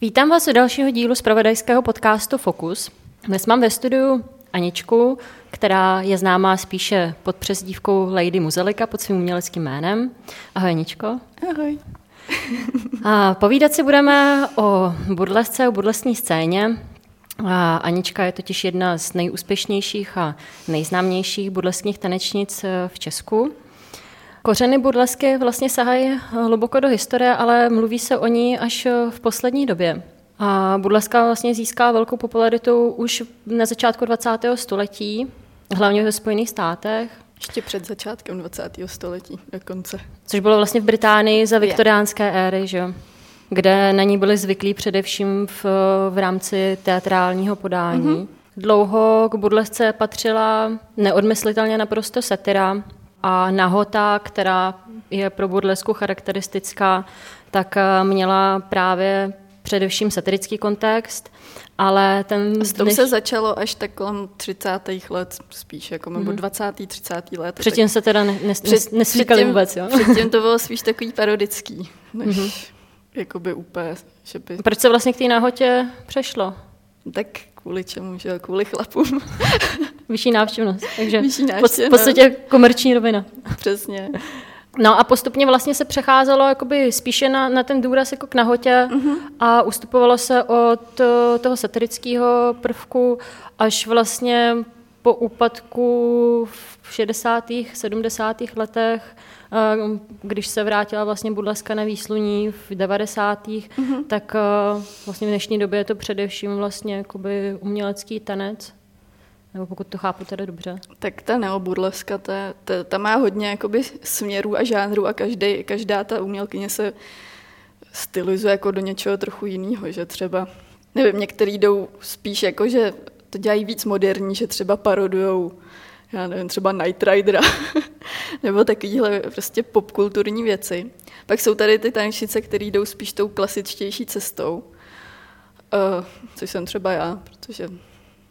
Vítám vás u dalšího dílu z pravodajského podcastu Focus. Dnes mám ve studiu Aničku, která je známá spíše pod přezdívkou Lady Muzelika pod svým uměleckým jménem. Ahoj Aničko. Ahoj. A povídat si budeme o burlesce, o burlesní scéně. A Anička je totiž jedna z nejúspěšnějších a nejznámějších burleskních tanečnic v Česku. Kořeny burlesky vlastně sahají hluboko do historie, ale mluví se o ní až v poslední době. A burleska vlastně získá velkou popularitu už na začátku 20. století, hlavně ve Spojených státech. Ještě před začátkem 20. století dokonce. Což bylo vlastně v Británii za viktoriánské éry, že? kde na ní byli zvyklí především v, v rámci teatrálního podání. Mm-hmm. Dlouho k burlesce patřila neodmyslitelně naprosto satira, a nahota, která je pro burlesku charakteristická, tak eh, měla právě především satirický kontext, ale ten... S tom se začalo až tak kolem 30. let spíš, jako nebo mm-hmm. 20. 30. let. Předtím tak... se teda nes, nes, nesvíkali vůbec, jo? Předtím to bylo spíš takový parodický, než mm-hmm. jakoby úplně, že by... Proč se vlastně k té nahotě přešlo? Tak kvůli čemu, že kvůli chlapům. Vyšší návštěvnost, takže Vyšší návštěvnost. v podstatě komerční rovina. Přesně. No a postupně vlastně se přecházelo jakoby spíše na, na ten důraz jako k nahotě uh-huh. a ustupovalo se od toho satirického prvku až vlastně po úpadku v 60. 70. letech Eh, když se vrátila vlastně Budleska na výsluní v 90. Mm-hmm. tak eh, vlastně v dnešní době je to především vlastně jakoby umělecký tanec. Nebo pokud to chápu tedy dobře. Tak ta neobudleska, ta, ta, ta má hodně jakoby směrů a žánrů a každý, každá ta umělkyně se stylizuje jako do něčeho trochu jiného, že třeba, nevím, některý jdou spíš jako, že to dělají víc moderní, že třeba parodujou já nevím, třeba Night Ridera, nebo takovýhle prostě popkulturní věci. Pak jsou tady ty tanečnice, které jdou spíš tou klasičtější cestou, uh, což jsem třeba já, protože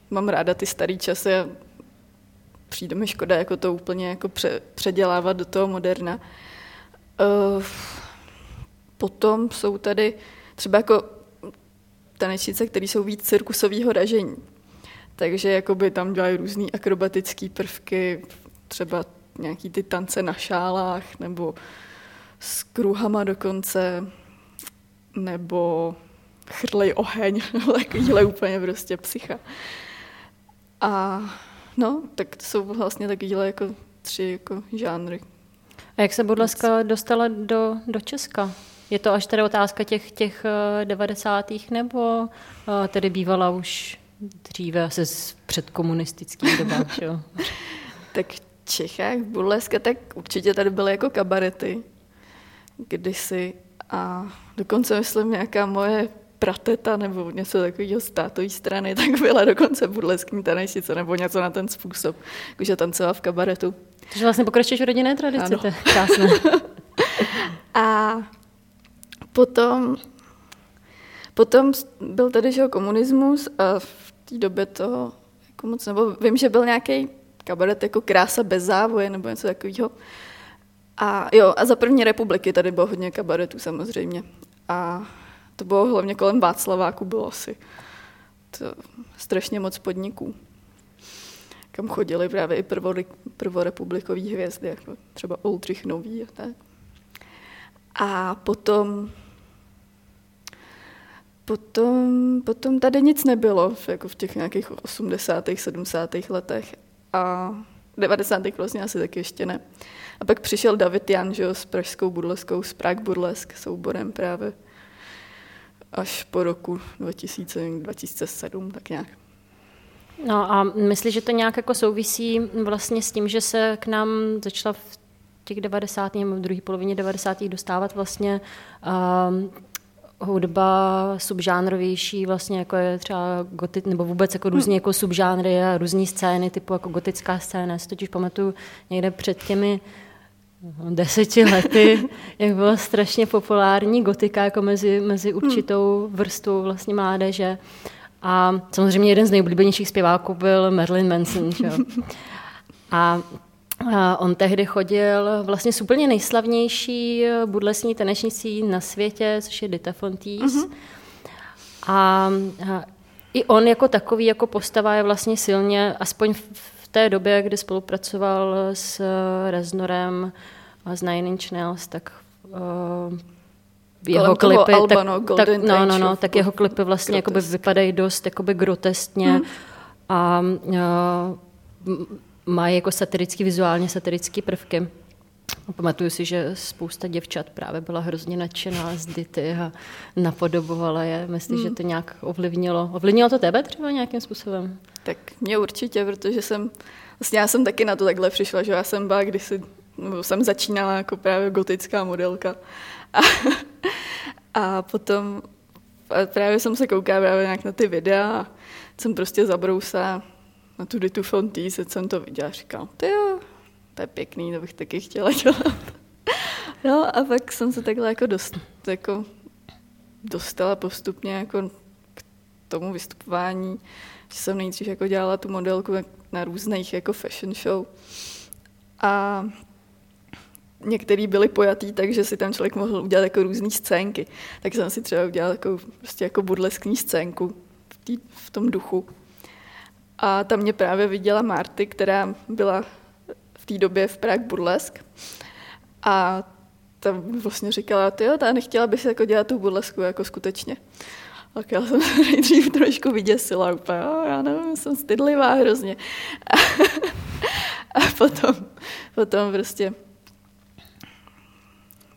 mám ráda ty staré časy a přijde mi škoda jako to úplně jako pře, předělávat do toho moderna. Uh, potom jsou tady třeba jako tanečnice, které jsou víc cirkusového ražení. Takže jakoby tam dělají různé akrobatické prvky, třeba nějaký ty tance na šálách, nebo s kruhama dokonce, nebo chrlej oheň, takovýhle úplně prostě psycha. A no, tak to jsou vlastně takovýhle jako tři jako žánry. A jak se Bodleska dostala do, do Česka? Je to až tedy otázka těch, těch eh, devadesátých, nebo eh, tedy bývala už dříve asi z předkomunistických dobách, jo? tak v Čechách, burleska, tak určitě tady byly jako kabarety kdysi a dokonce myslím nějaká moje prateta nebo něco takového z tátové strany, tak byla dokonce burleskní tanečnice nebo něco na ten způsob, jakože tancovala v kabaretu. Takže vlastně pokračuješ v rodinné tradici, ano. to je krásné. a potom Potom byl tady že komunismus a v té době to jako moc, nebo vím, že byl nějaký kabaret jako Krása bez závoje nebo něco takového. A jo, a za první republiky tady bylo hodně kabaretů samozřejmě. A to bylo hlavně kolem Václaváku, bylo asi to strašně moc podniků, kam chodili právě i prvorepublikové hvězdy, jako třeba Oldřich Nový a tak. A potom Potom, potom tady nic nebylo, jako v těch nějakých 80. 70. letech a 90. vlastně asi taky ještě ne. A pak přišel David Jan, že jo, s pražskou burleskou, s Prague Burlesk souborem právě až po roku 2000, 2007, tak nějak. No a myslíš, že to nějak jako souvisí vlastně s tím, že se k nám začala v těch 90. nebo v druhé polovině 90. dostávat vlastně uh, hudba subžánrovější, vlastně jako je třeba gotit, nebo vůbec jako různě jako subžánry a různé scény, typu jako gotická scéna. Já si totiž pamatuju někde před těmi deseti lety, jak byla strašně populární gotika jako mezi, mezi určitou vrstvou vlastně mládeže. A samozřejmě jeden z nejoblíbenějších zpěváků byl Marilyn Manson. Že? A a on tehdy chodil vlastně s úplně nejslavnější budlesní tanečnicí na světě, což je Dita Fontis. Mm-hmm. A, a i on jako takový, jako postava je vlastně silně, aspoň v té době, kdy spolupracoval s Reznorem a s Nine Inch Nails, tak uh, jeho klipy, Alba, tak, no, tak, no, no, no, tak jeho klipy vlastně jakoby vypadají dost jakoby grotestně hmm. a uh, mají jako satirický, vizuálně satirický prvky. Pamatuju si, že spousta děvčat právě byla hrozně nadšená z Dity a napodobovala je. Myslíš, hmm. že to nějak ovlivnilo? Ovlivnilo to tebe třeba nějakým způsobem? Tak mě určitě, protože jsem, vlastně já jsem taky na to takhle přišla, že já jsem byla kdysi, nebo jsem začínala jako právě gotická modelka. A, a potom a právě jsem se koukala právě nějak na ty videa a jsem prostě zabrousala na tu Ditu Fontý, jsem to viděla a říkala, ty jo, to je pěkný, to bych taky chtěla dělat. No a pak jsem se takhle jako, dost, jako dostala postupně jako k tomu vystupování, že jsem nejdřív jako dělala tu modelku na různých jako fashion show. A některý byli pojatý, takže si tam člověk mohl udělat jako různé scénky. Tak jsem si třeba udělala takovou prostě jako burleskní scénku v, tý, v tom duchu. A tam mě právě viděla Marty, která byla v té době v Prague Burlesk. A tam vlastně říkala, ty jo, ta nechtěla bych si jako dělat tu burlesku jako skutečně. Tak já jsem se nejdřív trošku vyděsila, úplně, já nevím, jsem stydlivá hrozně. A, a potom, potom prostě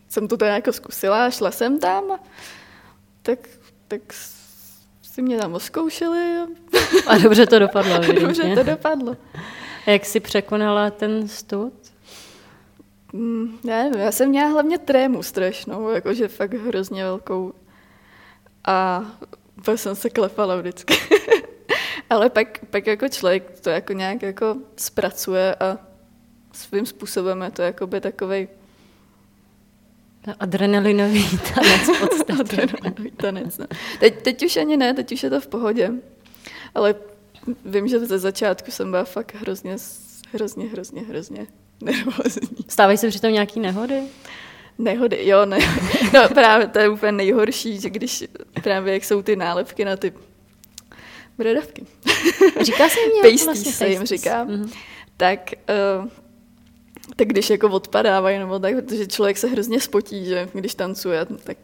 jsem to teda jako zkusila, šla jsem tam, tak, tak si mě tam oskoušeli. A dobře to dopadlo, A dobře to dopadlo. A jak jsi překonala ten stud? Mm, já nevím, já jsem měla hlavně trému strašnou, jakože fakt hrozně velkou. A pak jsem se klepala vždycky. Ale pak, pak jako člověk to jako nějak jako zpracuje a svým způsobem je to jakoby takovej Adrenalinový tanec v podstatě. Adrenalinový tanec, no. teď, teď už ani ne, teď už je to v pohodě. Ale vím, že ze začátku jsem byla fakt hrozně, hrozně, hrozně, hrozně nervózní. Stávají se přitom nějaký nehody? Nehody, jo, ne. No právě to je úplně nejhorší, že když právě jak jsou ty nálepky na ty bradavky. Říká se jim nějak vlastně se jim říká. Mm-hmm. Tak uh, tak když jako odpadávají nebo tak, protože člověk se hrozně spotí, že když tancuje, tak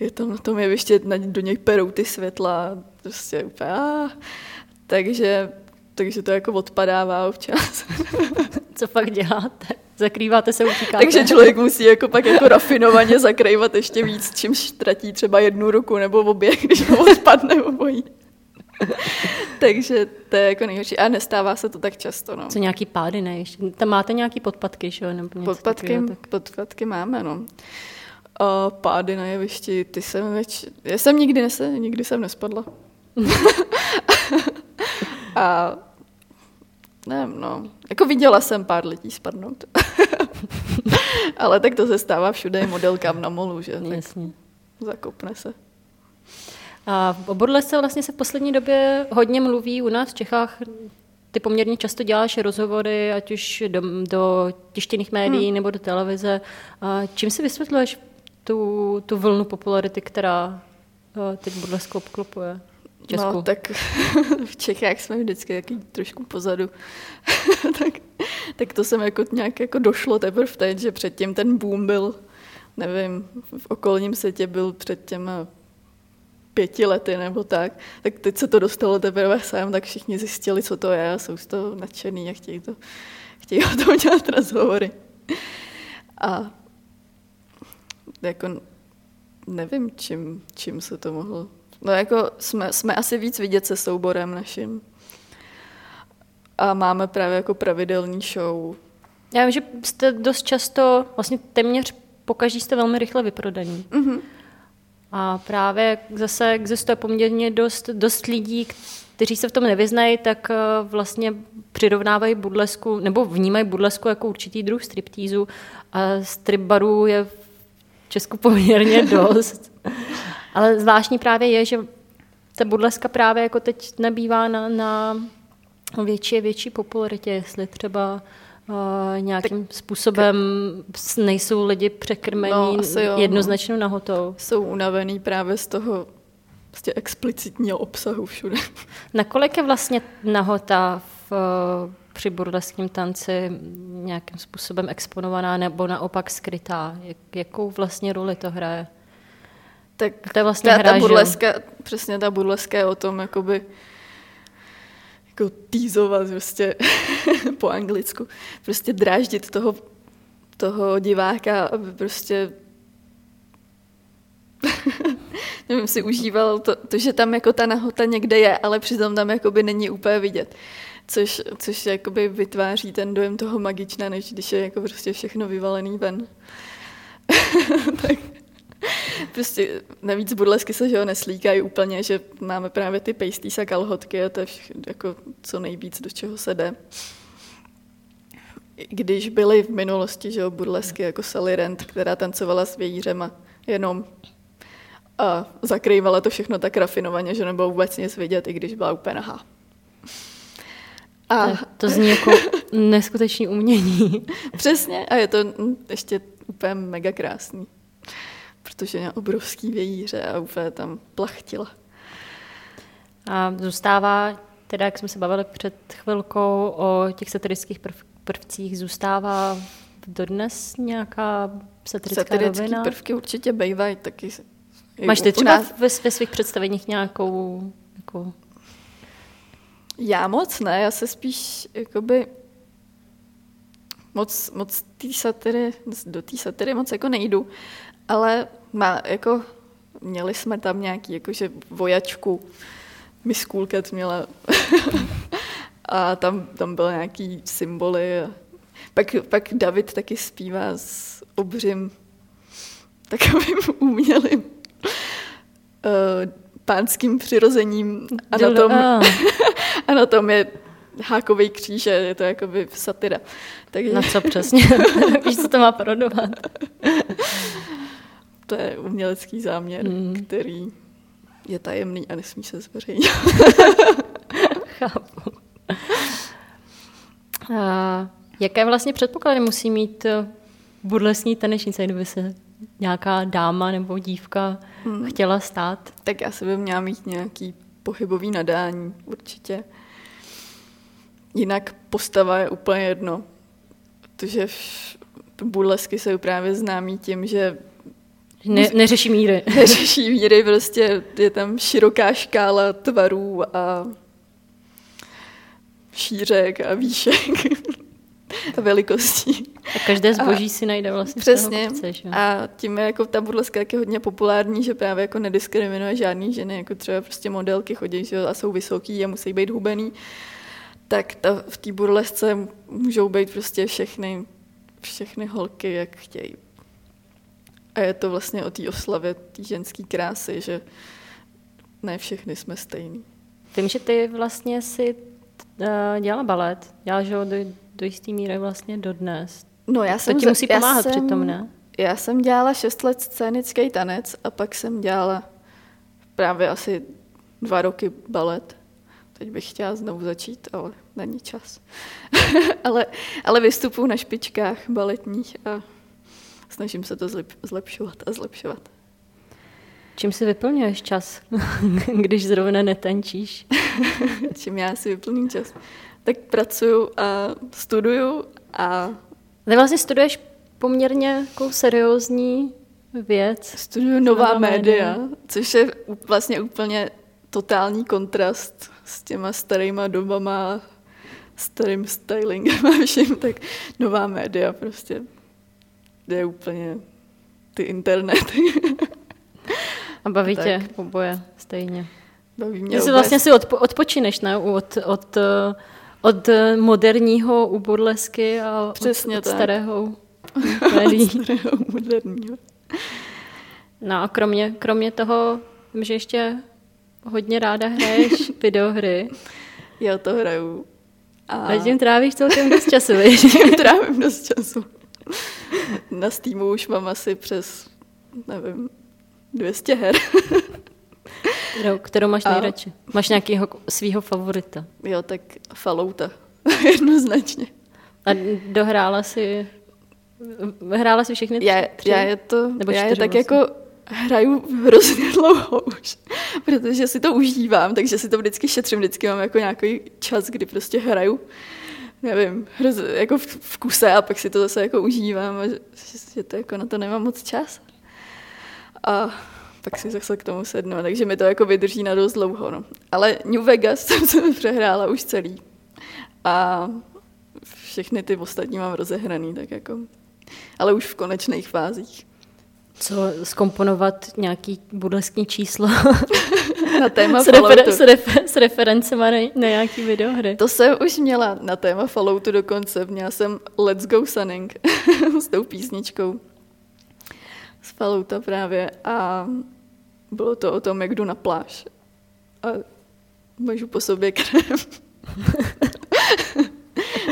je tam na tom jeviště, do něj perou ty světla, prostě úplně, a, takže, takže to jako odpadává občas. Co pak děláte? Zakrýváte se, utíkáte? Takže člověk musí jako pak jako rafinovaně zakrývat ještě víc, čímž ztratí třeba jednu ruku nebo obě, když ho odpadne obojí. Takže to je jako nejhorší. A nestává se to tak často. No. Co nějaký pády, ne? Tam máte nějaký podpatky, že? Nebo podpatky, takového, tak... podpatky máme, no. A pády na jevišti, ty jsem več... Já jsem nikdy, nese, nikdy jsem nespadla. A nevím, no. Jako viděla jsem pár lidí spadnout. Ale tak to se stává všude modelkám na molu, že? Jasně. zakopne se. A o burlesce vlastně se v poslední době hodně mluví u nás v Čechách. Ty poměrně často děláš rozhovory, ať už do, do tištěných médií hmm. nebo do televize. A čím si vysvětluješ tu, tu vlnu popularity, která eh, teď burlesku obklopuje? Česku. No, tak v Čechách jsme vždycky taky trošku pozadu. tak, tak to jsem jako nějak jako došlo teprve teď, že předtím ten boom byl, nevím, v okolním světě byl před těma pěti lety nebo tak, tak teď se to dostalo teprve sem, tak všichni zjistili, co to je a jsou z toho nadšený a chtějí, to, chtějí o tom dělat rozhovory. A jako nevím, čím, čím se to mohlo... No jako jsme, jsme asi víc vidět se souborem naším. A máme právě jako pravidelný show. Já vím, že jste dost často, vlastně téměř pokaždý jste velmi rychle vyprodaní. Mm-hmm. A právě zase existuje poměrně dost, dost lidí, kteří se v tom nevyznají, tak eh, vlastně přirovnávají budlesku, nebo vnímají budlesku jako určitý druh striptízu. A strip barů je v Česku poměrně dost. Ale zvláštní právě je, že ta budleska právě jako teď nabývá na, na větší větší popularitě, jestli třeba uh, nějakým tak, způsobem nejsou lidi překrmení no, jednoznačnou nahotou. Jsou unavený právě z toho prostě explicitního obsahu všude. Nakolik je vlastně nahota v, při burleském tanci nějakým způsobem exponovaná nebo naopak skrytá? Jak, jakou vlastně roli to hraje? Tak to je vlastně ta, hra, ta burleska, přesně ta burleska je o tom, jakoby jako týzovat prostě po anglicku, prostě dráždit toho, toho diváka, aby prostě nevím, si užíval to, to, že tam jako ta nahota někde je, ale přitom tam jakoby není úplně vidět. Což, což jakoby vytváří ten dojem toho magična, než když je jako prostě všechno vyvalený ven. tak prostě navíc burlesky se že ho neslíkají úplně, že máme právě ty pasties a kalhotky a to je jako co nejvíc, do čeho se jde. Když byly v minulosti, že jo, burlesky jako Sally Rand, která tancovala s vějířema jenom a zakrývala to všechno tak rafinovaně, že nebylo vůbec nic vidět, i když byla úplně nahá. A... To zní jako neskutečný umění. Přesně, a je to ještě úplně mega krásný, protože měla obrovský vějíře a úplně tam plachtila. A zůstává, teda jak jsme se bavili před chvilkou o těch satirických prv, prvcích, zůstává dodnes nějaká satirická Satirický rovina? prvky určitě bývají taky Máš ty třeba nás... ve, ve svých představeních nějakou jako... Já moc ne, já se spíš jakoby moc, moc tý satiry, do té satiry moc jako nejdu, ale má, jako, měli jsme tam nějaký jakože vojačku, Miss Cool Cat měla a tam, tam byly nějaký symboly a pak, pak David taky zpívá s obřím takovým umělým uh, pánským přirozením a na tom, a na tom je hákový kříž, je to jakoby satira. Takže... Na co přesně? Víš, co to má parodovat? To je umělecký záměr, mm. který je tajemný a nesmí se zveřejnit. Chápu. A jaké vlastně předpoklady musí mít eh, burlesní tanečnice, kdyby se nějaká dáma nebo dívka hmm. chtěla stát? Tak já se bych měla mít nějaký pohybový nadání, určitě. Jinak postava je úplně jedno. Protože burlesky jsou právě známí tím, že ne, neřeší míry. Neřeší míry, prostě je tam široká škála tvarů a šířek a výšek a velikostí. A každé zboží a si najde vlastně Přesně. Chce, že? A tím je jako ta burleska je hodně populární, že právě jako nediskriminuje žádný ženy, jako třeba prostě modelky chodí že, a jsou vysoký a musí být hubený. Tak ta, v té burlesce můžou být prostě všechny, všechny holky, jak chtějí. A je to vlastně o té oslavě té ženské krásy, že ne všechny jsme stejní. Vím, že ty vlastně si uh, dělala balet, dělala, že do, do jisté míry vlastně dodnes. No já jsem... To ti musí pomáhat jsem, přitom, ne? Já jsem dělala šest let scénický tanec a pak jsem dělala právě asi dva roky balet. Teď bych chtěla znovu začít, ale není čas. ale, ale vystupuji na špičkách baletních a snažím se to zlepšovat a zlepšovat. Čím si vyplňuješ čas, když zrovna netančíš? Čím já si vyplním čas? Tak pracuju a studuju a... Ty vlastně studuješ poměrně jako seriózní věc. Studuju nová, nová média, média, což je vlastně úplně totální kontrast s těma starýma dobama, starým stylingem a vším, tak nová média prostě je úplně ty internety. A baví tak. tě oboje stejně. Baví mě Ty vlastně si odpo- odpočineš, ne? Od, od, od moderního u burlesky a Přesně od, od starého starého moderního. No a kromě, kromě toho, že ještě hodně ráda hraješ videohry. Já to hraju. A, a tím trávíš celkem dost času, Tím trávím dost času. Na Steamu už mám asi přes, nevím, 200 her. kterou, kterou máš nejradši? A... Máš nějakého svého favorita? Jo, tak Fallouta. Jednoznačně. A dohrála si Hrála si všechny tři? Já, já je to, Nebo já je tak vlastně. jako hraju hrozně dlouho už, protože si to užívám, takže si to vždycky šetřím, vždycky mám jako nějaký čas, kdy prostě hraju, nevím, hroz, jako v, v kuse a pak si to zase jako užívám a že, že to jako na to nemám moc čas. A pak si zase k tomu sednu, takže mi to jako vydrží na dost dlouho. No. Ale New Vegas jsem se přehrála už celý. A všechny ty ostatní mám rozehraný, tak jako, ale už v konečných fázích. Co skomponovat nějaký budleskní číslo na téma s, refer- s, refer- s referencema na, na nějaký videohry. To jsem už měla na téma Falloutu dokonce. Měla jsem Let's Go Sunning s tou písničkou z Fallouta právě a bylo to o tom, jak jdu na pláž. A můžu po sobě krem.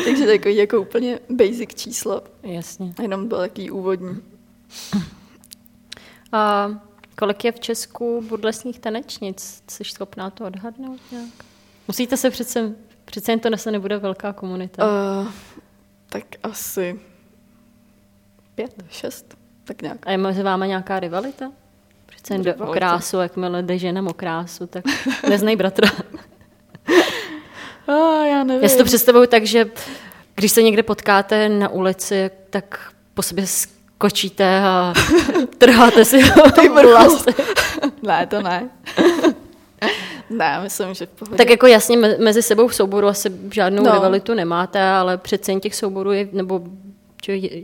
Takže takový jako úplně basic číslo. Jasně. A jenom byl taký úvodní. A kolik je v Česku budlesních tanečnic? Jsi schopná to odhadnout nějak? Musíte se přece, přece jen to nese nebude velká komunita. Uh, tak asi pět, šest, tak nějak. A je mezi váma nějaká rivalita? Přece jen o krásu, jakmile jde ženem o krásu, tak neznej bratra. oh, já nevím. Já si to představuju tak, že když se někde potkáte na ulici, tak po sobě skočíte a trháte si ty vlasy. ne, to ne. ne, myslím, že v pohodě. Tak jako jasně mezi sebou v souboru asi žádnou no. rivalitu nemáte, ale přece jen těch souborů je, nebo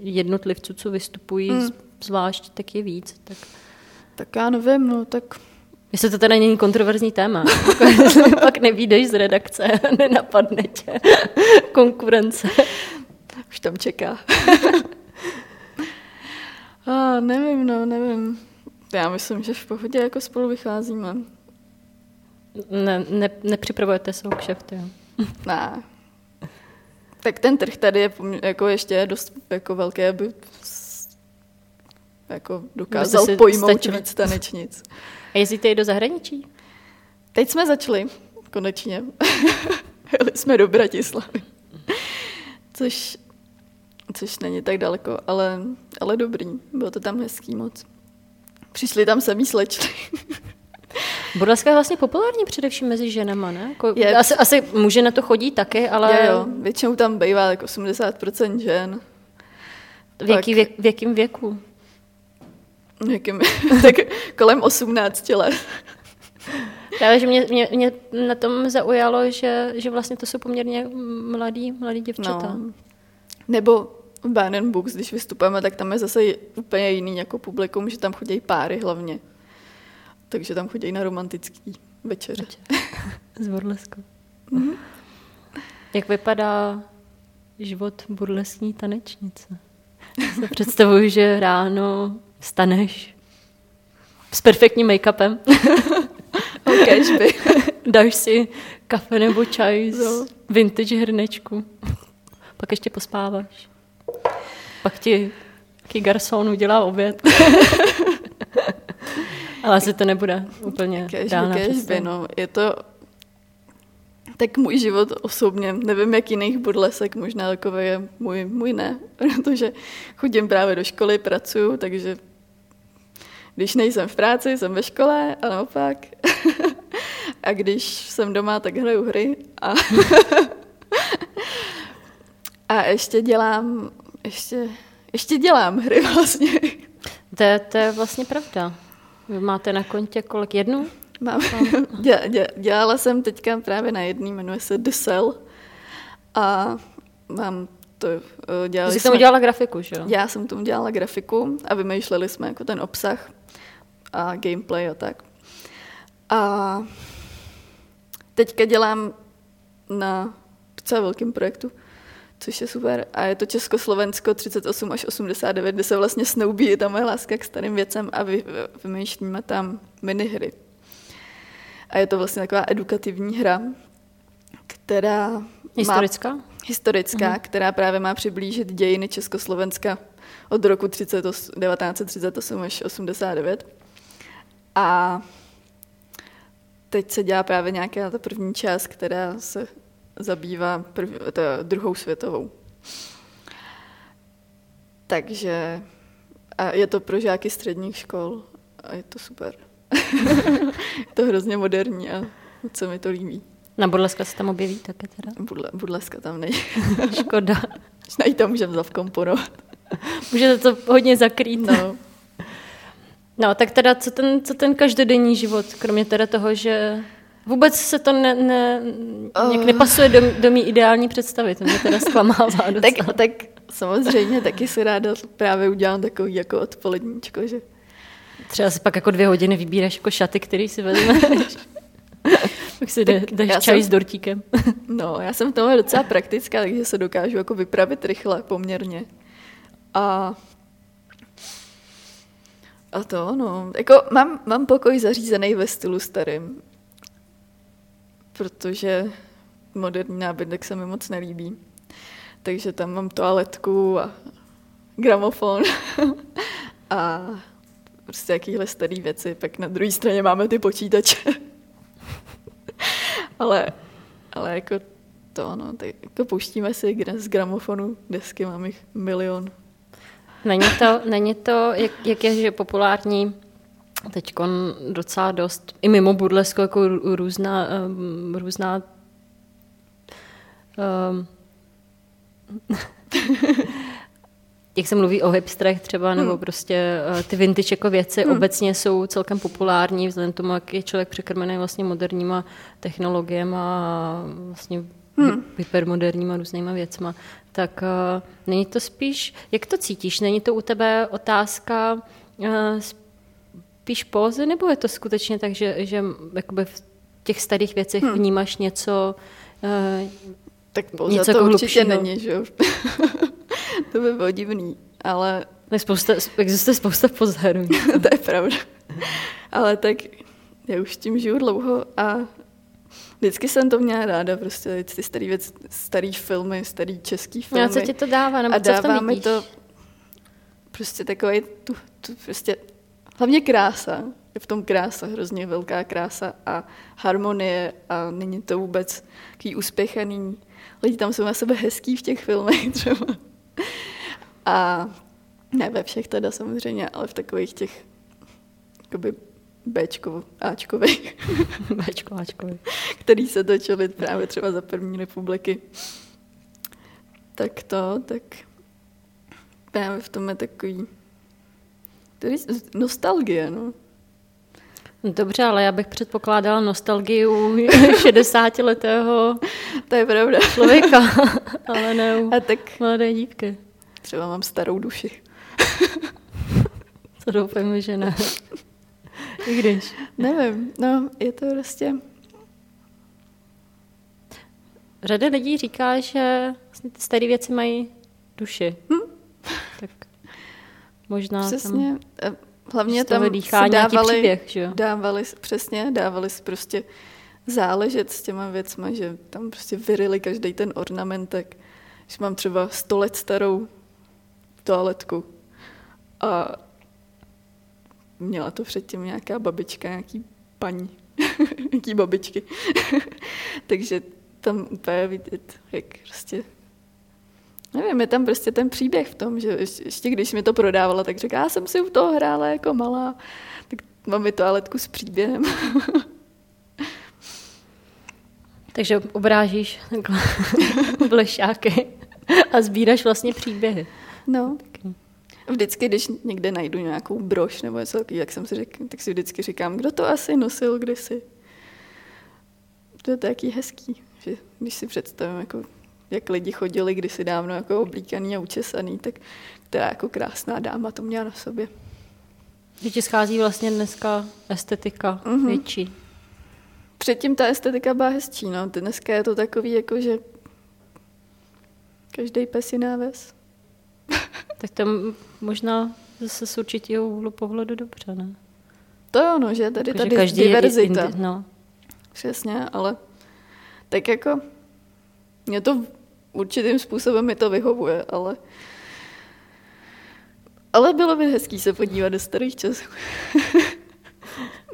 jednotlivců, co vystupují hmm. zvlášť, tak je víc. Tak... tak já nevím, no tak Jestli to teda není kontroverzní téma. pak nevídeš z redakce, nenapadne tě konkurence. Už tam čeká. A nevím, no, nevím. Já myslím, že v pohodě jako spolu vycházíme. Ne, ne, nepřipravujete se kšeft, jo? ne. Tak ten trh tady je jako ještě dost jako velký, aby jako dokázal pojmout stačili. víc tanečnic. A jezdíte i do zahraničí? Teď jsme začali, konečně. Jeli jsme do Bratislavy. Což, což není tak daleko, ale, ale dobrý. Bylo to tam hezký moc. Přišli tam samý slečny. Burleska je vlastně populární především mezi ženama, ne? Jako, je, asi, asi muže na to chodí taky, ale... Je, jo, většinou tam bývá jako 80% žen. V, jaký věk, v jakém věku? Jakým, tak kolem 18 let. Právě, že mě, mě, mě na tom zaujalo, že, že vlastně to jsou poměrně mladí, mladí děvčata. No. Nebo v Barn Books, když vystupujeme, tak tam je zase úplně jiný jako publikum, že tam chodí páry hlavně. Takže tam chodí na romantický večeře. Z burlesku. Mm-hmm. Jak vypadá život burlesní tanečnice? Se představuji, že ráno staneš s perfektním make-upem. by. Dáš si kafe nebo čaj z no. vintage hrnečku. Pak ještě pospáváš. Pak ti taký garçon udělá oběd. Ale asi to nebude úplně by, no. Je to tak můj život osobně, nevím jak jiných burlesek, možná takové je můj, můj ne, protože chodím právě do školy, pracuju, takže když nejsem v práci, jsem ve škole a naopak. a když jsem doma, tak hraju hry. A, a ještě dělám, ještě, ještě dělám hry vlastně. To je, to je vlastně pravda. Vy máte na kontě kolik? Jednu? Mám. Dě, dě, dělala jsem teďka právě na jedný, jmenuje se The Cell. A mám to eh, dělali Jsi jsme, tomu dělala grafiku, že jo? Já jsem tomu dělala grafiku a vymýšleli jsme jako ten obsah a gameplay a tak. A teďka dělám na docela velkém projektu, což je super. A je to Československo 38 až 89, kde se vlastně snoubí ta moje láska k starým věcem a vy, vymýšlíme tam minihry. A je to vlastně taková edukativní hra, která Historická? Má, historická, uh-huh. která právě má přiblížit dějiny Československa od roku 30, 1938 až 89. A teď se dělá právě nějaká ta první část, která se zabývá prv, to druhou světovou. Takže a je to pro žáky středních škol a je to super. je to hrozně moderní a se mi to líbí. Na Burleska se tam objeví také teda? Budle, burleska tam není. Škoda. Najít tam můžeme zavkomponovat. Můžete to hodně zakrýt. No. No, tak teda co ten, co ten každodenní život, kromě teda toho, že vůbec se to ne, ne, nějak Oh. nepasuje do, do mý ideální představy, to mě teda zklamává tak, tak samozřejmě taky si ráda právě udělám takový jako odpoledníčko, že Třeba si pak jako dvě hodiny vybíráš jako šaty, který si vezmeš. pak si dáš čaj jsem- s dortíkem. No, já jsem v tomhle docela praktická, takže se dokážu jako vypravit rychle poměrně. A a to, no. Jako mám, mám pokoj zařízený ve stylu starým, protože moderní nábytek se mi moc nelíbí. Takže tam mám toaletku a gramofon a prostě jakýhle starý věci. Pak na druhé straně máme ty počítače. ale, ale jako to, no, tak jako pouštíme si z gramofonu desky, mám jich milion. Není to, není to jak, jak je že populární teď docela dost, i mimo burlesku, jako rů- různá, různá um, jak se mluví o hipstrech třeba, nebo Hmm. prostě uh, ty vintage jako věci Hmm. obecně jsou celkem populární, vzhledem tomu, jak je člověk překrmený vlastně moderníma technologiemi a vlastně Hmm. hypermoderníma různýma věcma, tak uh, není to spíš, jak to cítíš? Není to u tebe otázka uh, spíš pózy, nebo je to skutečně tak, že, že jakoby v těch starých věcech Hmm. vnímáš něco, uh, Tak pouze Něco to jako určitě hlubšího. není, že jo? to by bylo divný, ale tak spousta, existuje spousta pozorů. to je pravda. ale tak já už tím žiju dlouho a vždycky jsem to měla ráda, prostě ty starý věc, starý filmy, starý český filmy. A co ti to dává? Nebo a co v tom dává mi to prostě takový tu, tu prostě hlavně krása. Je v tom krása, hrozně velká krása a harmonie a není to vůbec takový uspěchaný. Lidi tam jsou na sebe hezký v těch filmech třeba. A ne ve všech teda samozřejmě, ale v takových těch jakoby Bčko, Ačkových, Bčko, Ačko. který se točili právě třeba za první republiky. Tak to, tak právě v tom je takový nostalgie, no. Dobře, ale já bych předpokládala nostalgii u 60-letého To je pravda. člověka, ale ne u A tak mladé dívky. třeba mám starou duši. To doufám, že ne. I když. Nevím, no, je to prostě... Řada lidí říká, že vlastně ty staré věci mají duši. Hm? Možná tam Přesně. A Hlavně z toho tam si dávali, příběh, že dávali, přesně, dávali si prostě záležet s těma věcma, že tam prostě vyrili každý ten ornamentek. Když mám třeba 100 let starou toaletku a měla to předtím nějaká babička, nějaký paní, nějaký babičky. Takže tam úplně vidět, jak prostě Nevím, je tam prostě ten příběh v tom, že ještě, když mi to prodávala, tak řekla, já jsem si u toho hrála jako malá, tak mám mi toaletku s příběhem. Takže obrážíš takhle blešáky a sbíráš vlastně příběhy. No. Vždycky, když někde najdu nějakou brož nebo něco takového, jak jsem si řekl, tak si vždycky říkám, kdo to asi nosil kdysi. To je taky hezký, že když si představím, jako, jak lidi chodili kdysi dávno jako oblíkaný a učesaný, tak která jako krásná dáma to měla na sobě. Že ti schází vlastně dneska estetika Mhm. větší. Předtím ta estetika byla hezčí, no. Dneska je to takový, jako že každý pes jiná ves. Tak to možná zase z určitého úhlu pohledu dobře, ne? To je ono, že tady Jako, tady každý je diverzita. indi- no. Přesně, ale tak jako mě to určitým způsobem mi to vyhovuje, ale ale bylo by hezký se podívat do starých časů.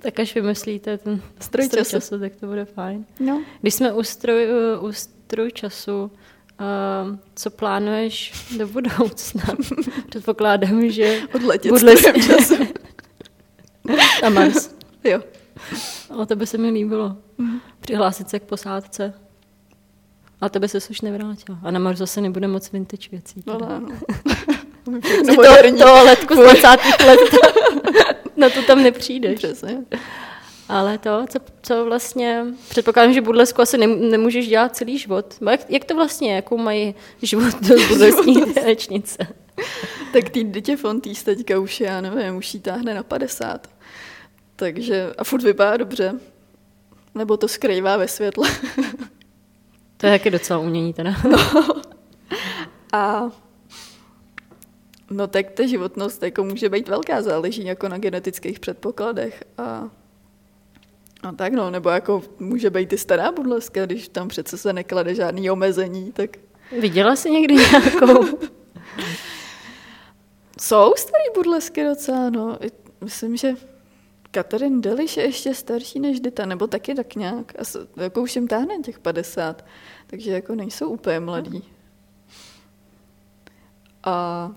Tak až vymyslíte ten Stroj stroj času. času, tak to bude fajn. No. Když jsme u, stroj, u stroj času, uh, co plánuješ do budoucna? Předpokládám, že Odletět Budle- strojem času. Na Mars. jo. O tebe se mi líbilo. Přihlásit se k posádce. A tebe se už nevrátila. A na Mars zase nebude moc vintage věcí. No, no, to, to letku z 20. let, na to tam nepřijdeš. Přesně. Ale to, co, co vlastně, předpokládám, že burlesku asi nem, nemůžeš dělat celý život. Jak, jak to vlastně je, jakou mají život do burleskní tanečnice? Tak tý dítě Fontýs teďka už, já nevím, už jí táhne na 50. Takže, a furt vypadá dobře. Nebo to skrývá ve světle. To je taky docela umění teda. A no tak ta životnost jako může být velká, záleží jako na genetických předpokladech a a tak no, nebo jako může být i stará burleska, když tam přece se neklade žádný omezení, tak Viděla jsi někdy nějakou? jsou starý burlesky docela, no. Myslím, že Katarin Deliš je ještě starší než Dita, nebo taky tak nějak. A s- jako už jim táhne těch 50, takže jako nejsou úplně mladí. A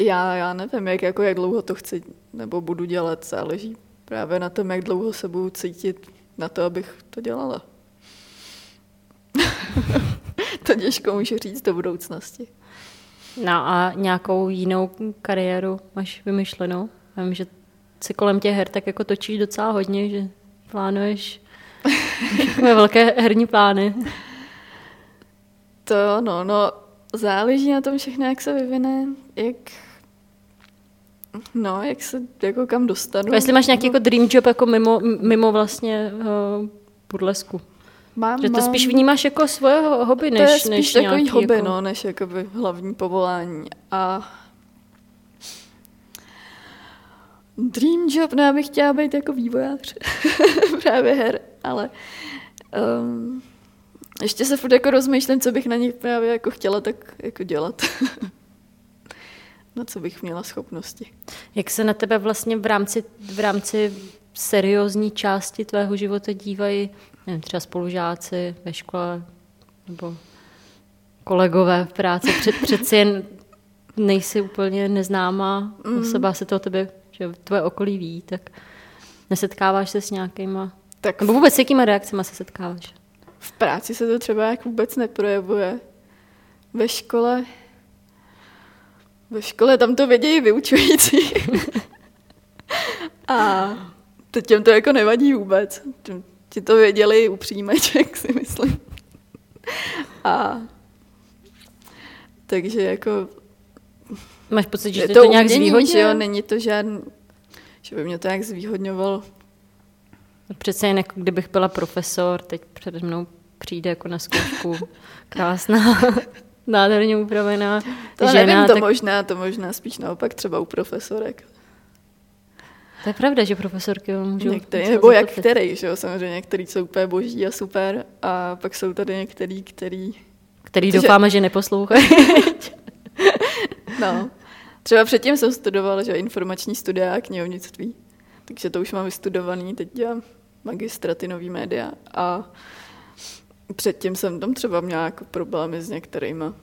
já, já nevím, jak, jako, jak dlouho to chci nebo budu dělat, záleží právě na tom, jak dlouho se budu cítit na to, abych to dělala. to těžko můžu říct do budoucnosti. No a nějakou jinou kariéru máš vymyšlenou? Já vím, že se kolem těch her tak jako točíš docela hodně, že plánuješ velké herní plány. To no, no, záleží na tom všechno, jak se vyvine, jak, no, jak se, jako kam dostanu. A jestli máš nějaký jako dream job jako mimo, mimo vlastně uh, burlesku. Mám, Že to mám, spíš vnímáš jako svoje ho- hobby, to než, je spíš než takový nějaký hobby, jako... no, než jakoby hlavní povolání. A dream job, no, já bych chtěla být jako vývojář právě her, ale um, ještě se furt jako rozmýšlím, co bych na nich právě jako chtěla tak jako dělat. na co bych měla schopnosti. Jak se na tebe vlastně v rámci, v rámci seriózní části tvého života dívají nevím, třeba spolužáci ve škole nebo kolegové v práci? Před, přeci jen nejsi úplně neznámá Mhm. osoba, se to o tebe, že tvoje okolí ví, tak nesetkáváš se s nějakýma, Tak nebo vůbec s jakýma reakcemi se setkáváš? v práci se to třeba jak vůbec neprojevuje. Ve škole ve škole tam to vědějí vyučující. A těm to jako nevadí vůbec. Ti to věděli upřímeček, si myslím. A takže jako Máš pocit, že to, to, nějak zvýhodňuje? jo, není to žádný, že by mě to nějak zvýhodňovalo. Přece jen jako kdybych byla profesor, teď přede mnou přijde jako na zkoušku krásná, nádherně upravená To žena. nevím, to tak možná, to možná spíš naopak třeba u profesorek. To je pravda, že profesorky můžou... Některý, nebo jak zakotvit. který, že jo, samozřejmě některý jsou úplně boží a super a pak jsou tady některý, který, Který Protože- doufáme, že neposlouchají. no, třeba předtím jsem studovala, že informační studia a knihovnictví, takže to už mám vystudovaný, teď dělám magistratinový média a předtím jsem tam třeba měla jako problémy s některýma,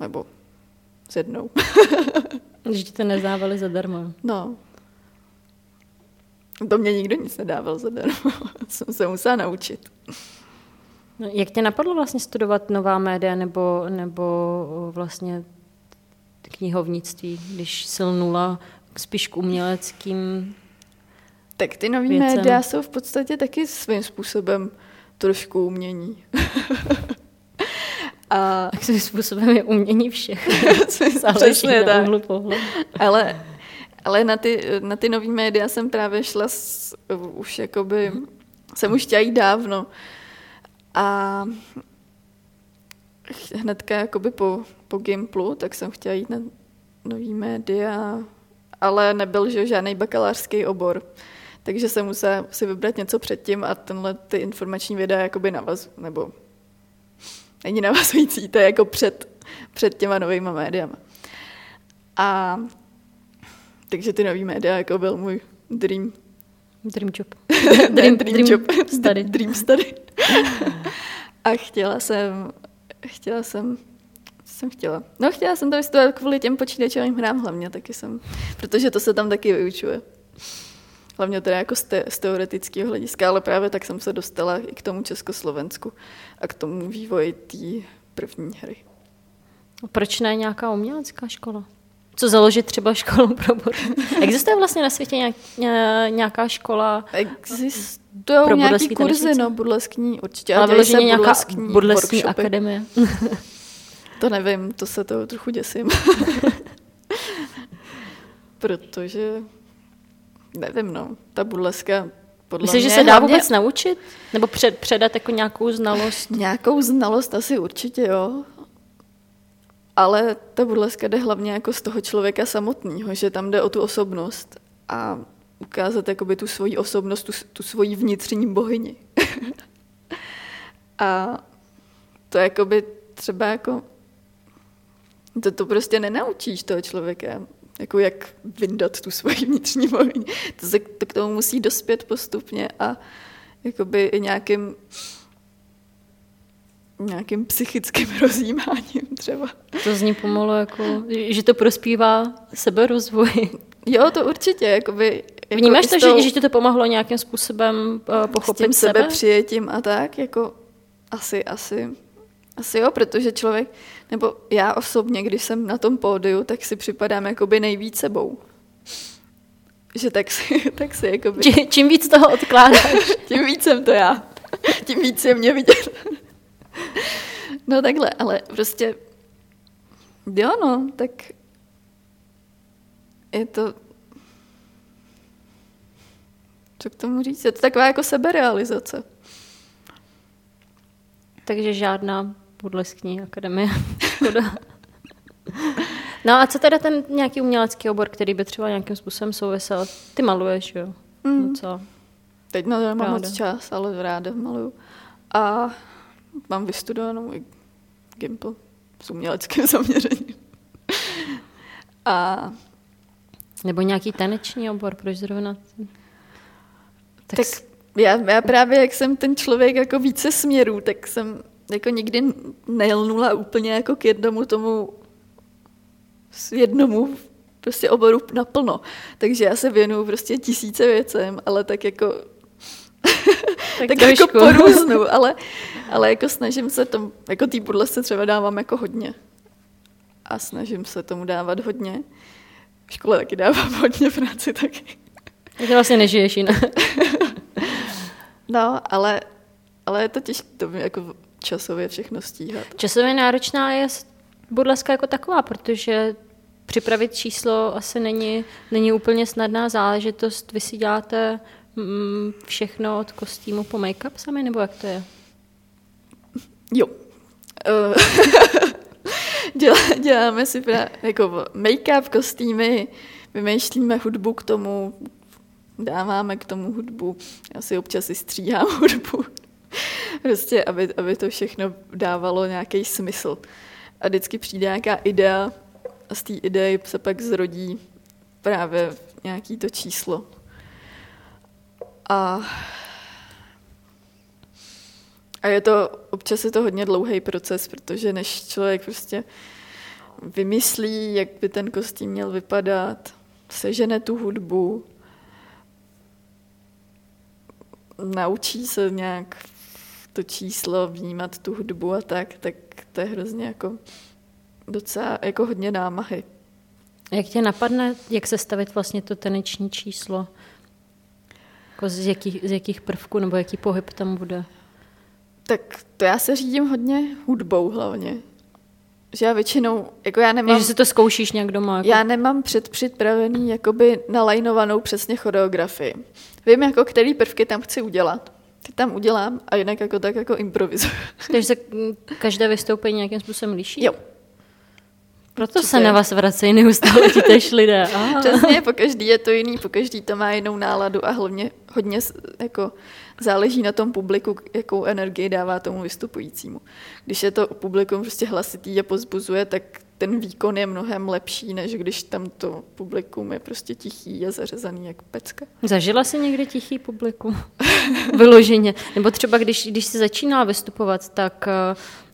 nebo s jednou. Že ti to nezdávali zadarmo. No. To mě nikdo nic nedával zadarmo. jsem se musela naučit. No, jak tě napadlo vlastně studovat nová média nebo, nebo vlastně knihovnictví, když silnula spíš k uměleckým... Tak ty nový věcem. média jsou v podstatě taky svým způsobem trošku umění. A Tak svým způsobem je umění všech. Přesně tak. pohledu. Ale, ale na ty, na ty nový média jsem právě šla s, už jakoby, jsem už chtěla jít dávno. A hnedka jakoby po, po Gimplu, tak jsem chtěla jít na nový média, ale nebyl že žádný bakalářský obor. Takže jsem musela si vybrat něco předtím a tenhle ty informační videa jakoby navaz, nebo není navazující, to je jako před, před těma novýma médiama. A takže ty nový média jako byl můj dream, Dream job. dream, dream, job, study. dream study. A chtěla jsem, chtěla jsem jsem chtěla? No chtěla jsem to vystudovat kvůli těm počítačovým hrám hlavně, taky jsem, protože to se tam taky vyučuje. Hlavně teda jako z, te, z teoretického hlediska, ale právě tak jsem se dostala i k tomu Československu a k tomu vývoji té první hry. Proč ne nějaká umělecká škola? Co založit třeba školu pro Burlesky? Existuje vlastně na světě nějak, nějaká škola? Existují pro nějaký kurzy, no, burleskní určitě. Ale vyloženě nějaká burleskní akademie. to nevím, to se toho trochu děsím. Protože, nevím, no, ta burleska podle Myslíš, mě že se dá hlavně... vůbec naučit? Nebo před, předat jako nějakou znalost? Nějakou znalost asi určitě, jo ale ta burleska jde hlavně jako z toho člověka samotného, že tam jde o tu osobnost a ukázat jakoby tu svoji osobnost, tu, tu svoji vnitřní bohyni. a to jakoby třeba jako to, to prostě nenaučíš toho člověka, jako jak vyndat tu svoji vnitřní bohyni. To se to k tomu musí dospět postupně a jakoby i nějakým nějakým psychickým rozjímáním třeba. To zní pomalu jako, že to prospívá seberozvoji. Jo, to určitě. Jakoby, jako Vnímáš to, tou, že, že ti to pomohlo nějakým způsobem uh, pochopit s tím sebe? přijetím a tak, jako asi, asi, asi jo, protože člověk, nebo já osobně, když jsem na tom pódiu, tak si připadám jakoby nejvíc sebou. Že tak si, tak si jakoby... Čím víc toho odkládáš? tím víc jsem to já. Tím víc je mě vidět. No takhle, ale prostě jo no, tak je to co k tomu říct? Je to taková jako seberealizace. Takže žádná podleskní akademie. no a co teda ten nějaký umělecký obor, který by třeba nějakým způsobem souvisel? Ty maluješ, jo? Mm. No co? Teď na to nemám moc čas, ale ráda maluju. A mám vystudovanou i Gimple s uměleckým zaměřením. A nebo nějaký taneční obor, proč zrovna? Tak, tak já, já právě, jak jsem ten člověk jako více směrů, tak jsem jako nikdy nelnula úplně jako k jednomu tomu jednomu prostě oboru naplno. Takže já se věnuju prostě tisíce věcem, ale tak jako tak, tak jako po různu, ale, ale jako snažím se tomu, jako tý se třeba dávám jako hodně. A snažím se tomu dávat hodně. V škole taky dávám hodně práci taky. Takže vlastně nežiješ jinak. no, ale, ale je to těžké to jako časově všechno stíhat. Časově náročná je burleska jako taková, protože připravit číslo asi není, není úplně snadná záležitost. Vy si děláte všechno od kostýmu po make-up sami, nebo jak to je? Jo. Eh, děláme si jako make-up, kostýmy, vymýšlíme hudbu k tomu, dáváme k tomu hudbu. Já si občas i stříhám hudbu. prostě, aby, aby to všechno dávalo nějaký smysl. A vždycky přijde nějaká idea a z té idei se pak zrodí právě nějaký to číslo. A, a je to, občas je to hodně dlouhý proces, protože než člověk prostě vymyslí, jak by ten kostým měl vypadat, sežene tu hudbu, naučí se nějak to číslo, vnímat tu hudbu a tak, tak to je hrozně jako docela jako hodně námahy. Jak tě napadne, jak se stavit vlastně to taneční číslo? Jako z, jakých, z jakých prvků nebo jaký pohyb tam bude? Tak to já se řídím hodně hudbou hlavně. Že já většinou, jako já nemám... že si to zkoušíš nějak doma? Jako... Já nemám předpřipravený, jakoby nalajnovanou přesně choreografii. Vím, jako který prvky tam chci udělat. Ty tam udělám a jinak jako tak jako improvizuju. Takže se každé vystoupení nějakým způsobem liší? Jo. Proto se na vás vracejí neustále ti tež lidé. Aha. Přesně, po každý je to jiný, po každý to má jinou náladu a hlavně hodně jako záleží na tom publiku, jakou energii dává tomu vystupujícímu. Když je to publikum prostě hlasitý a pozbuzuje, tak ten výkon je mnohem lepší, než když tam to publikum je prostě tichý a zařezaný jak pecka. Zažila jsi někdy tichý publikum? Vyloženě. Nebo třeba když, když jsi začínala vystupovat, tak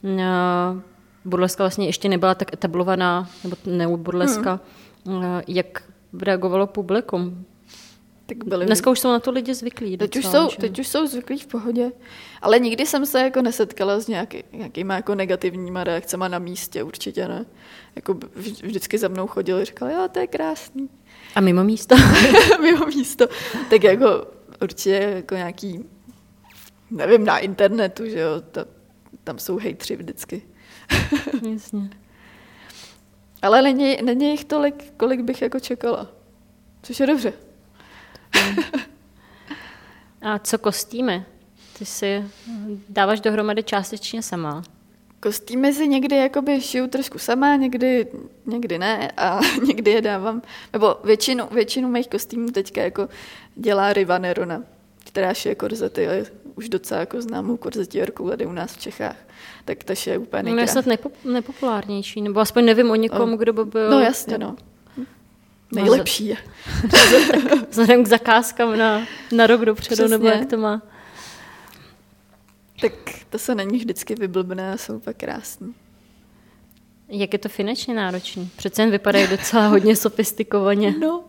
uh, burleska vlastně ještě nebyla tak etablovaná, nebo ne burleska, hmm. jak reagovalo publikum? Tak byli... Dneska už jsou na to lidi zvyklí. Teď, docela, už jsou, teď už jsou zvyklí v pohodě. Ale nikdy jsem se jako nesetkala s nějaký, nějakýma jako negativníma reakcemi na místě, určitě ne. Jako vždycky za mnou chodili říkali, jo, to je krásný. A mimo místo? mimo místo. Tak jako určitě jako nějaký, nevím, na internetu, že jo, ta, tam jsou hejtři vždycky. Jasně. Ale není, není jich tolik, kolik bych jako čekala. Což je dobře. A co kostýmy? Ty si dáváš dohromady částečně sama. Kostýmy si někdy jakoby šiju trošku sama, někdy, někdy ne a někdy je dávám, nebo většinu, většinu mých kostýmů teďka jako dělá Riva Nerona, která šije korzety, je už docela jako známou korzetierku tady u nás v Čechách, tak ta je úplně nejkrát. No je snad nepop- nepopulárnější, nebo aspoň nevím o někom, oh. kdo by byl... No jasně, no. Nejlepší je. Vzhledem k zakázkám na, na rok dopředu, Přesně. nebo jak to má. Tak to se není vždycky vyblbné a jsou pak krásný. Jak je to finančně náročný? Přece jen vypadají docela hodně sofistikovaně. No,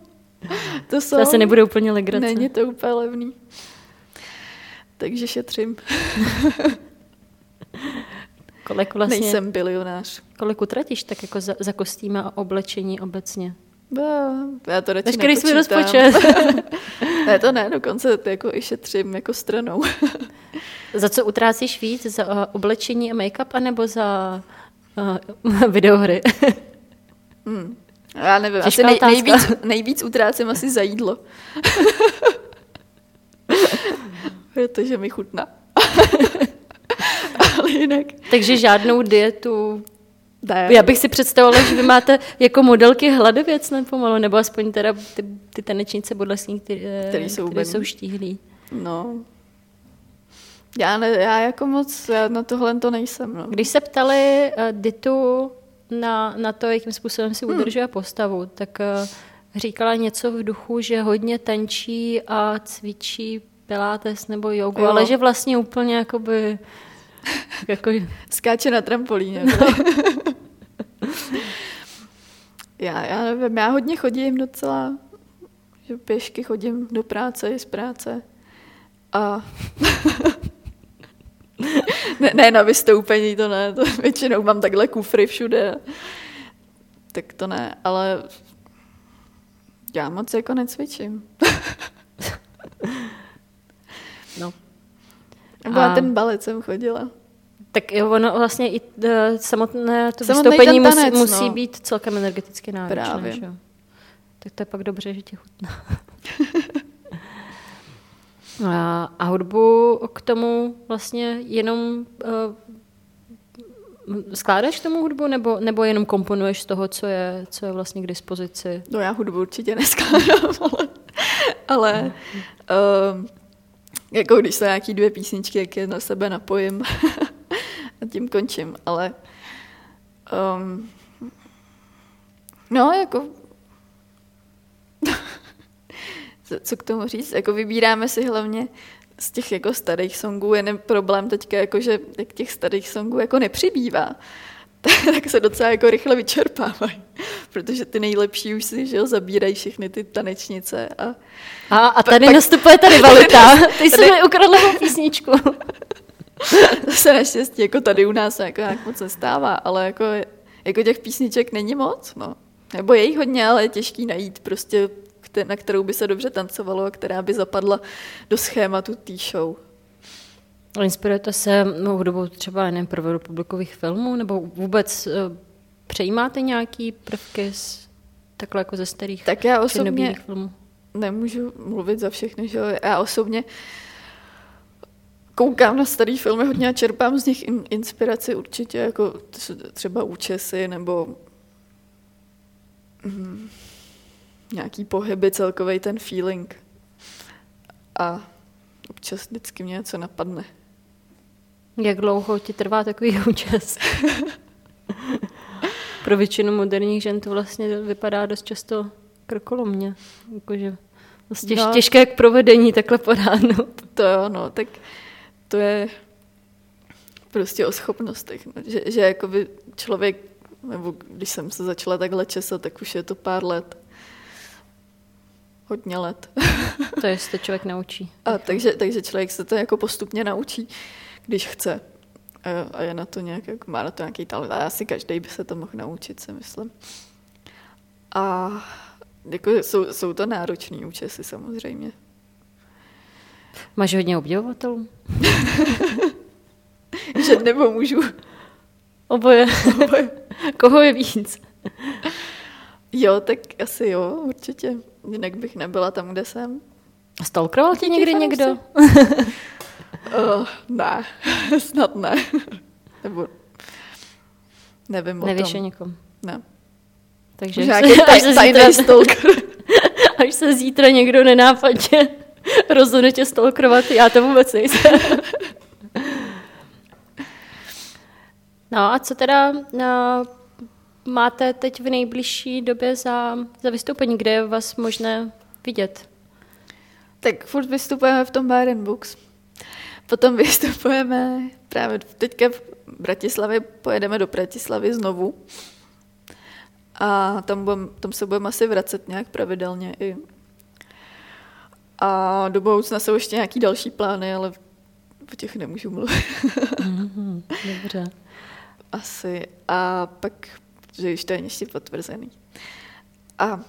to jsou... To asi nebude úplně legrace. Není to úplně levný. Takže šetřím. kolik vlastně... Nejsem bilionář. Kolik utratíš tak jako za, za kostýmy a oblečení obecně? No, já to radši Veškerý svůj rozpočet. ne, to ne, dokonce to jako i šetřím jako stranou. za co utrácíš víc? Za uh, oblečení a make-up, anebo za uh, videohry? hmm. Já nevím, Těžká asi nej, nejvíc, nejvíc utrácím asi za jídlo. Protože mi chutná. Ale jinak. Takže žádnou dietu ne. Já bych si představovala, že vy máte jako modelky hladověc nepomalu, nebo aspoň teda ty, ty tanečnice bodlesní, které které jsou, které jsou štíhlí. No. Já, ne, já jako moc, já na tohle to nejsem. No. Když se ptali uh, Ditu na, na to, jakým způsobem si hmm. udržuje postavu, tak uh, říkala něco v duchu, že hodně tančí a cvičí pilates nebo jogu, jo. ale že vlastně úplně jakoby... Jako... Skáče na trampolíně. No. já, já nevím, já hodně chodím docela, že pěšky chodím do práce i z práce. A ne, ne na vystoupení, to ne, to většinou mám takhle kufry všude. Tak to ne, ale já moc jako necvičím. no. Nebo a... ten balet jsem chodila. Tak jo, ono vlastně i uh, samotné to Samotný vystoupení tanec, musí, musí no. být celkem energeticky náročné. Právě. Že? Tak to je pak dobře, že tě chutná. a, a hudbu k tomu vlastně jenom uh, skládáš k tomu hudbu, nebo, nebo jenom komponuješ z toho, co je, co je vlastně k dispozici? No já hudbu určitě neskládám, ale, ale uh, jako když se nějaký dvě písničky, jak je na sebe napojím. A tím končím, ale um, no, jako co k tomu říct, jako vybíráme si hlavně z těch jako starých songů, jen problém teďka, jako, že těch starých songů jako nepřibývá, tak se docela jako rychle vyčerpávají, protože ty nejlepší už si že jo, zabírají všechny ty tanečnice. A, a, a tady pak, nastupuje ta rivalita. Ty jsi mi ukradla písničku. to se naštěstí jako tady u nás jako nějak moc nestává, ale jako, jako těch písniček není moc, no. Nebo je jich hodně, ale je těžký najít prostě, na kterou by se dobře tancovalo a která by zapadla do schématu té show. Inspirujete se hudobou třeba nevím, prvorepublikových filmů, nebo vůbec uh, přejímáte nějaký prvky z, takhle jako ze starých tak já osobně filmů? nemůžu mluvit za všechny, že já osobně koukám na starý filmy hodně a čerpám z nich inspiraci určitě, jako třeba účesy nebo mm, nějaký pohyby, celkový ten feeling. A občas vždycky mě něco napadne. Jak dlouho ti trvá takový účes? Pro většinu moderních žen to vlastně vypadá dost často krkolomně. Jakože vlastně no. těžké k provedení takhle po ránu. To jo, no, tak to je prostě o schopnostech. No. Že, že jakoby člověk, nebo když jsem se začala takhle česat, tak už je to pár let. Hodně let. to je, se člověk naučí. A takže, takže člověk se to jako postupně naučí, když chce. A je na to nějak, jako má na to nějaký talent. A asi každý by se to mohl naučit, si myslím. A jako jsou, jsou to náročné účesy samozřejmě. Máš hodně obdivovatelů? Že nebo můžu? Oboje. Oboje. Koho je víc? Jo, tak asi jo, určitě. Jinak bych nebyla tam, kde jsem. Stalkroval tě někdy někdo? uh, ne, snad ne. Nebo nevím Nevíš o tom. o někom? Ne. Takže Nějaký taj, tajný stalker. až se zítra někdo nenápadně rozhodne tě stalkerovat, já to vůbec nejsem. No a co teda no, máte teď v nejbližší době za, za vystoupení, kde je vás možné vidět? Tak furt vystupujeme v tom Bar Books. Potom vystupujeme právě teďka v Bratislavě, pojedeme do Bratislavy znovu. A tam, budem, tam se budeme asi vracet nějak pravidelně i. A do budoucna jsou ještě nějaký další plány, ale o těch nemůžu mluvit. Mm-hmm, dobře. Asi. A pak, že už to je ještě potvrzený. A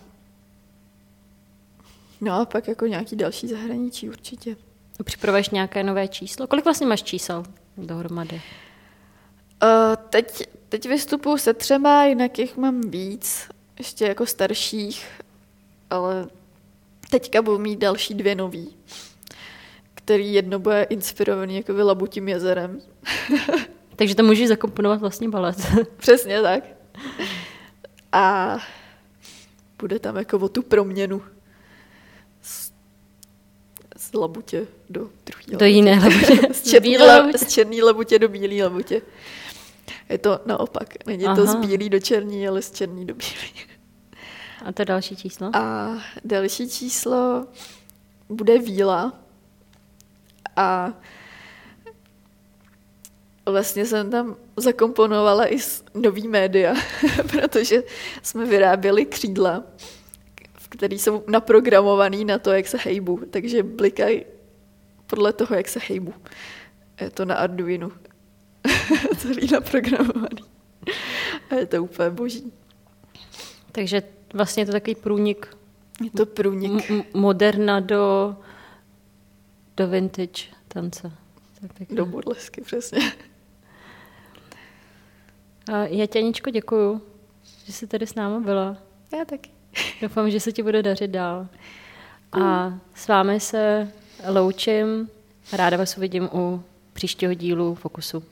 no a pak jako nějaký další zahraničí určitě. Připravuješ nějaké nové číslo? Kolik vlastně máš čísel dohromady? Uh, teď, teď vystupuji se třema, jinak jich mám víc, ještě jako starších, ale teďka budu mít další dvě nový, který jedno bude inspirovaný jako Labutím jezerem. Takže to můžeš zakomponovat vlastně balet. Přesně tak. A bude tam jako o tu proměnu z labutě do druhé Do jiné labutě. z, černý la, z černý labutě do bílé labutě. Je to naopak. Není Aha. to z bílý do černý, ale z černý do bílý. A to další číslo? A další číslo bude víla. A vlastně jsem tam zakomponovala i nový média, protože jsme vyráběli křídla, které jsou naprogramované na to, jak se hejbu, takže blikají podle toho, jak se hejbu. Je to na Arduino. Celý naprogramovaný. A je to úplně boží. Takže vlastně je to takový průnik. Je to průnik. M- moderna do, do vintage tance. Tak do burlesky, přesně. A já tě, Aničko, děkuju, že jsi tady s námi byla. Já taky. Doufám, že se ti bude dařit dál. A s vámi se loučím. Ráda vás uvidím u příštího dílu Fokusu.